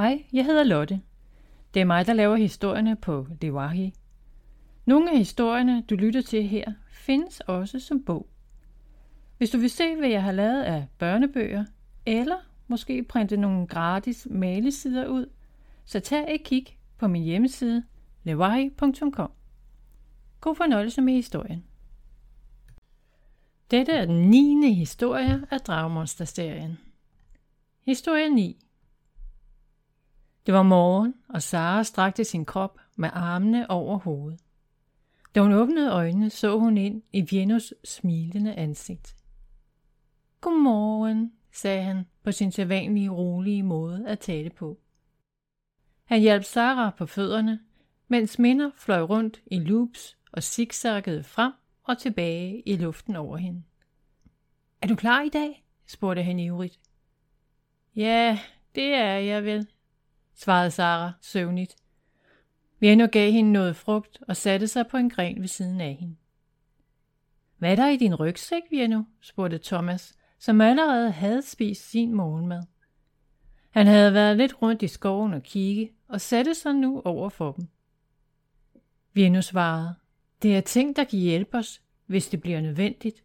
Hej, jeg hedder Lotte. Det er mig, der laver historierne på Lewahi. Nogle af historierne, du lytter til her, findes også som bog. Hvis du vil se, hvad jeg har lavet af børnebøger, eller måske printe nogle gratis malesider ud, så tag et kig på min hjemmeside lewahi.com. God fornøjelse med historien. Dette er den 9. historie af Dragmonster-serien. Historie 9. Det var morgen, og Sara strakte sin krop med armene over hovedet. Da hun åbnede øjnene, så hun ind i Vienos smilende ansigt. Godmorgen, sagde han på sin sædvanlige rolige måde at tale på. Han hjalp Sara på fødderne, mens minder fløj rundt i loops og zigzaggede frem og tilbage i luften over hende. Er du klar i dag? spurgte han ivrigt. Ja, det er jeg vel, svarede Sara søvnigt. Vienno gav hende noget frugt og satte sig på en gren ved siden af hende. Hvad er der i din rygsæk, Vienno? spurgte Thomas, som allerede havde spist sin morgenmad. Han havde været lidt rundt i skoven og kigge, og satte sig nu over for dem. Vienno svarede, det er ting, der kan hjælpe os, hvis det bliver nødvendigt.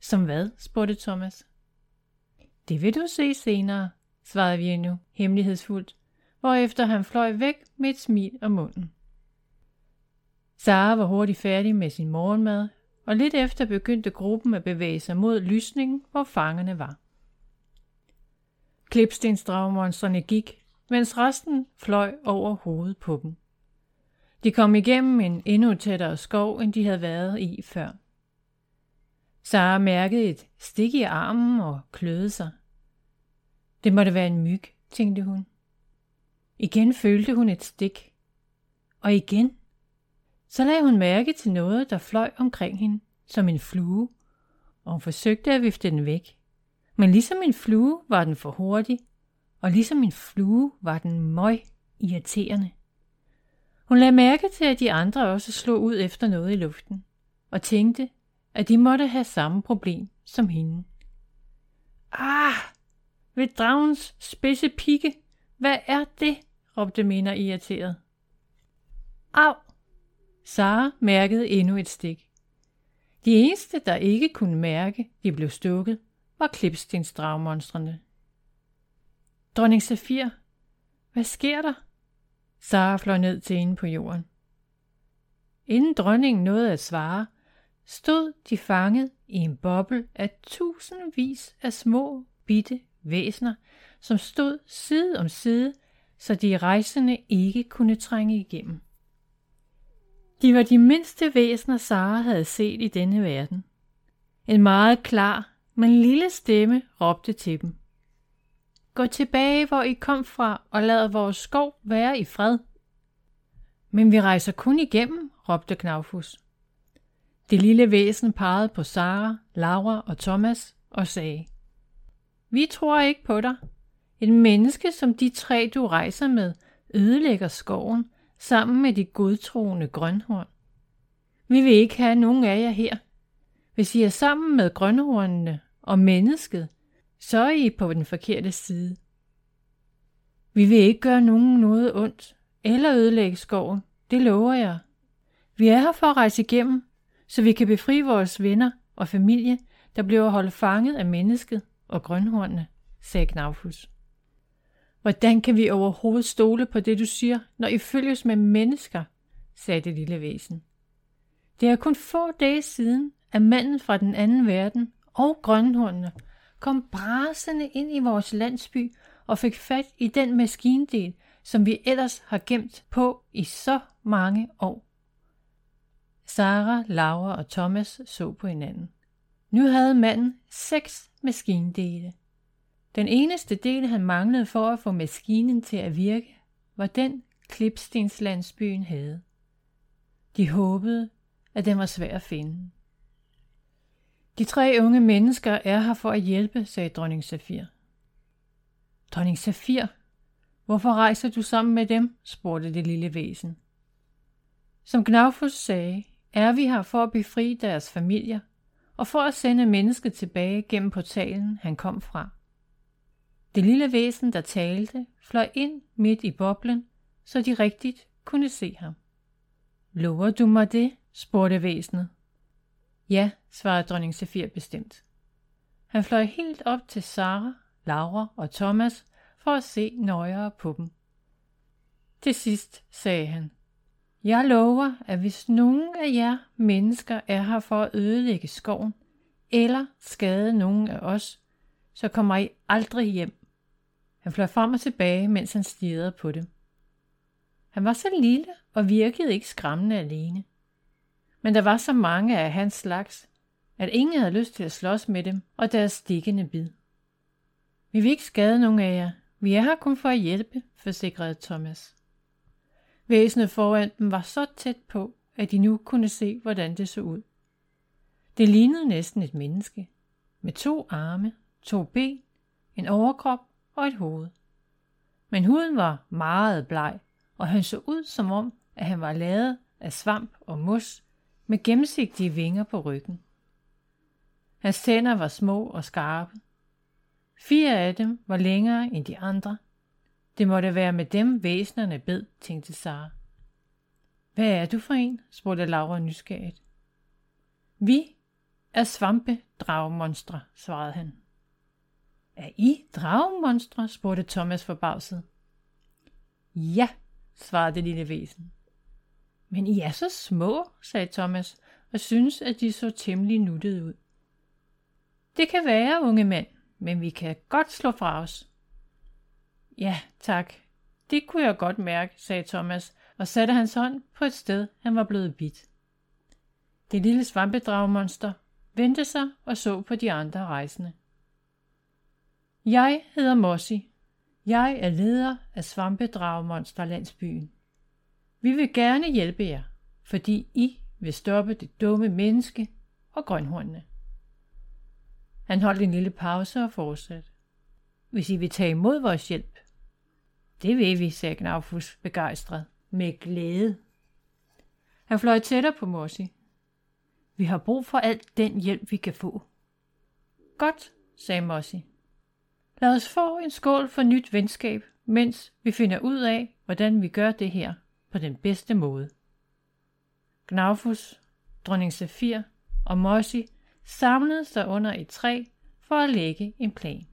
Som hvad? spurgte Thomas. Det vil du se senere, svarede Vienno hemmelighedsfuldt, hvorefter han fløj væk med et smil om munden. Sara var hurtigt færdig med sin morgenmad, og lidt efter begyndte gruppen at bevæge sig mod lysningen, hvor fangerne var. Klipstensdragmonstrene gik, mens resten fløj over hovedet på dem. De kom igennem en endnu tættere skov, end de havde været i før. Sara mærkede et stik i armen og kløede sig. Det måtte være en myg, tænkte hun. Igen følte hun et stik. Og igen. Så lagde hun mærke til noget, der fløj omkring hende, som en flue, og hun forsøgte at vifte den væk. Men ligesom en flue var den for hurtig, og ligesom en flue var den møg irriterende. Hun lagde mærke til, at de andre også slog ud efter noget i luften, og tænkte, at de måtte have samme problem som hende. Ah, ved dragens spidse pigge, hvad er det? Råbte Minder irriteret. Au! Sara mærkede endnu et stik. De eneste, der ikke kunne mærke, de blev stukket, var klipstensdragmonstrene. Dronning Safir, hvad sker der? Sara fløj ned til hende på jorden. Inden dronningen nåede at svare, stod de fanget i en boble af tusindvis af små, bitte væsner, som stod side om side, så de rejsende ikke kunne trænge igennem. De var de mindste væsener, Sara havde set i denne verden. En meget klar, men lille stemme råbte til dem. Gå tilbage, hvor I kom fra, og lad vores skov være i fred. Men vi rejser kun igennem, råbte Knaufus. Det lille væsen pegede på Sara, Laura og Thomas og sagde, Vi tror ikke på dig. Et menneske som de tre, du rejser med, ødelægger skoven sammen med de godtroende grønhorn. Vi vil ikke have nogen af jer her. Hvis I er sammen med grønhornene og mennesket, så er I på den forkerte side. Vi vil ikke gøre nogen noget ondt eller ødelægge skoven, det lover jeg. Vi er her for at rejse igennem, så vi kan befri vores venner og familie, der bliver holdt fanget af mennesket og grønhornene, sagde Knavfus. Hvordan kan vi overhovedet stole på det, du siger, når I følges med mennesker, sagde det lille væsen. Det er kun få dage siden, at manden fra den anden verden og grønhundene kom brasende ind i vores landsby og fik fat i den maskindel, som vi ellers har gemt på i så mange år. Sara, Laura og Thomas så på hinanden. Nu havde manden seks maskindele. Den eneste del, han manglede for at få maskinen til at virke, var den, klipstenslandsbyen havde. De håbede, at den var svær at finde. De tre unge mennesker er her for at hjælpe, sagde dronning Safir. Dronning Safir, hvorfor rejser du sammen med dem? spurgte det lille væsen. Som Gnafus sagde, er vi her for at befri deres familier og for at sende mennesket tilbage gennem portalen, han kom fra. Det lille væsen, der talte, fløj ind midt i boblen, så de rigtigt kunne se ham. Lover du mig det? spurgte væsenet. Ja, svarede dronning Safir bestemt. Han fløj helt op til Sara, Laura og Thomas for at se nøjere på dem. Til sidst sagde han, Jeg lover, at hvis nogen af jer mennesker er her for at ødelægge skoven, eller skade nogen af os, så kommer I aldrig hjem. Han fløj frem og tilbage, mens han stirrede på det. Han var så lille og virkede ikke skræmmende alene. Men der var så mange af hans slags, at ingen havde lyst til at slås med dem og deres stikkende bid. Vi vil ikke skade nogen af jer. Vi er her kun for at hjælpe, forsikrede Thomas. Væsenet foran dem var så tæt på, at de nu kunne se, hvordan det så ud. Det lignede næsten et menneske, med to arme, to ben, en overkrop og et hoved. Men huden var meget bleg, og han så ud som om, at han var lavet af svamp og mos med gennemsigtige vinger på ryggen. Hans tænder var små og skarpe. Fire af dem var længere end de andre. Det måtte være med dem væsnerne bed, tænkte Sara. Hvad er du for en? spurgte Laura nysgerrigt. Vi er svampe dragmonstre, svarede han. Er I dragemonstre? spurgte Thomas forbavset. Ja, svarede det lille væsen. Men I er så små, sagde Thomas, og synes, at de så temmelig nuttede ud. Det kan være, unge mand, men vi kan godt slå fra os. Ja, tak. Det kunne jeg godt mærke, sagde Thomas, og satte hans hånd på et sted, han var blevet bidt. Det lille svampedragmonster vendte sig og så på de andre rejsende. Jeg hedder Mossi. Jeg er leder af svampedragmonsterlandsbyen. Vi vil gerne hjælpe jer, fordi I vil stoppe det dumme menneske og grønhornene. Han holdt en lille pause og fortsatte. Hvis I vil tage imod vores hjælp. Det vil vi, sagde Gnafus begejstret. Med glæde. Han fløj tættere på Mossi. Vi har brug for alt den hjælp, vi kan få. Godt, sagde Mossi. Lad os få en skål for nyt venskab, mens vi finder ud af, hvordan vi gør det her på den bedste måde. Gnaufus, dronning Safir og Mossi samlede sig under et træ for at lægge en plan.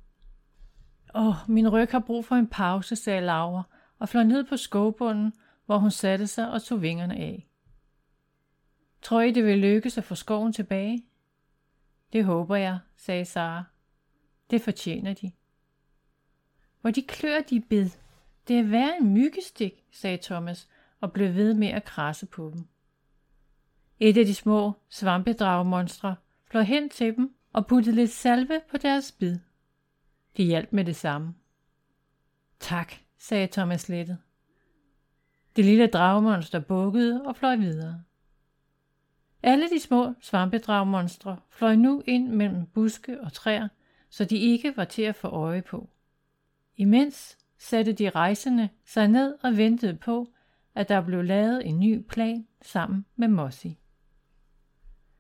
Åh, oh, min ryg har brug for en pause, sagde Laura og fløj ned på skovbunden, hvor hun satte sig og tog vingerne af. Tror I, det vil lykkes at få skoven tilbage? Det håber jeg, sagde Sara. Det fortjener de. Hvor de klør de bid. Det er værre en myggestik, sagde Thomas og blev ved med at krasse på dem. Et af de små svampedragmonstre fløj hen til dem og puttede lidt salve på deres bid. De hjalp med det samme. Tak, sagde Thomas lettet. Det lille dragmonster bukkede og fløj videre. Alle de små svampedragmonstre fløj nu ind mellem buske og træer, så de ikke var til at få øje på. Imens satte de rejsende sig ned og ventede på, at der blev lavet en ny plan sammen med Mossi.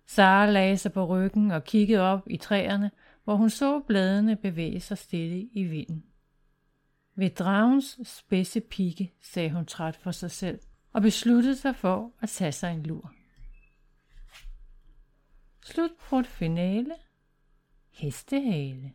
Sara lagde sig på ryggen og kiggede op i træerne, hvor hun så bladene bevæge sig stille i vinden. Ved dragens spidse pigge, sagde hun træt for sig selv, og besluttede sig for at tage sig en lur. Slut på et finale. Hestehale.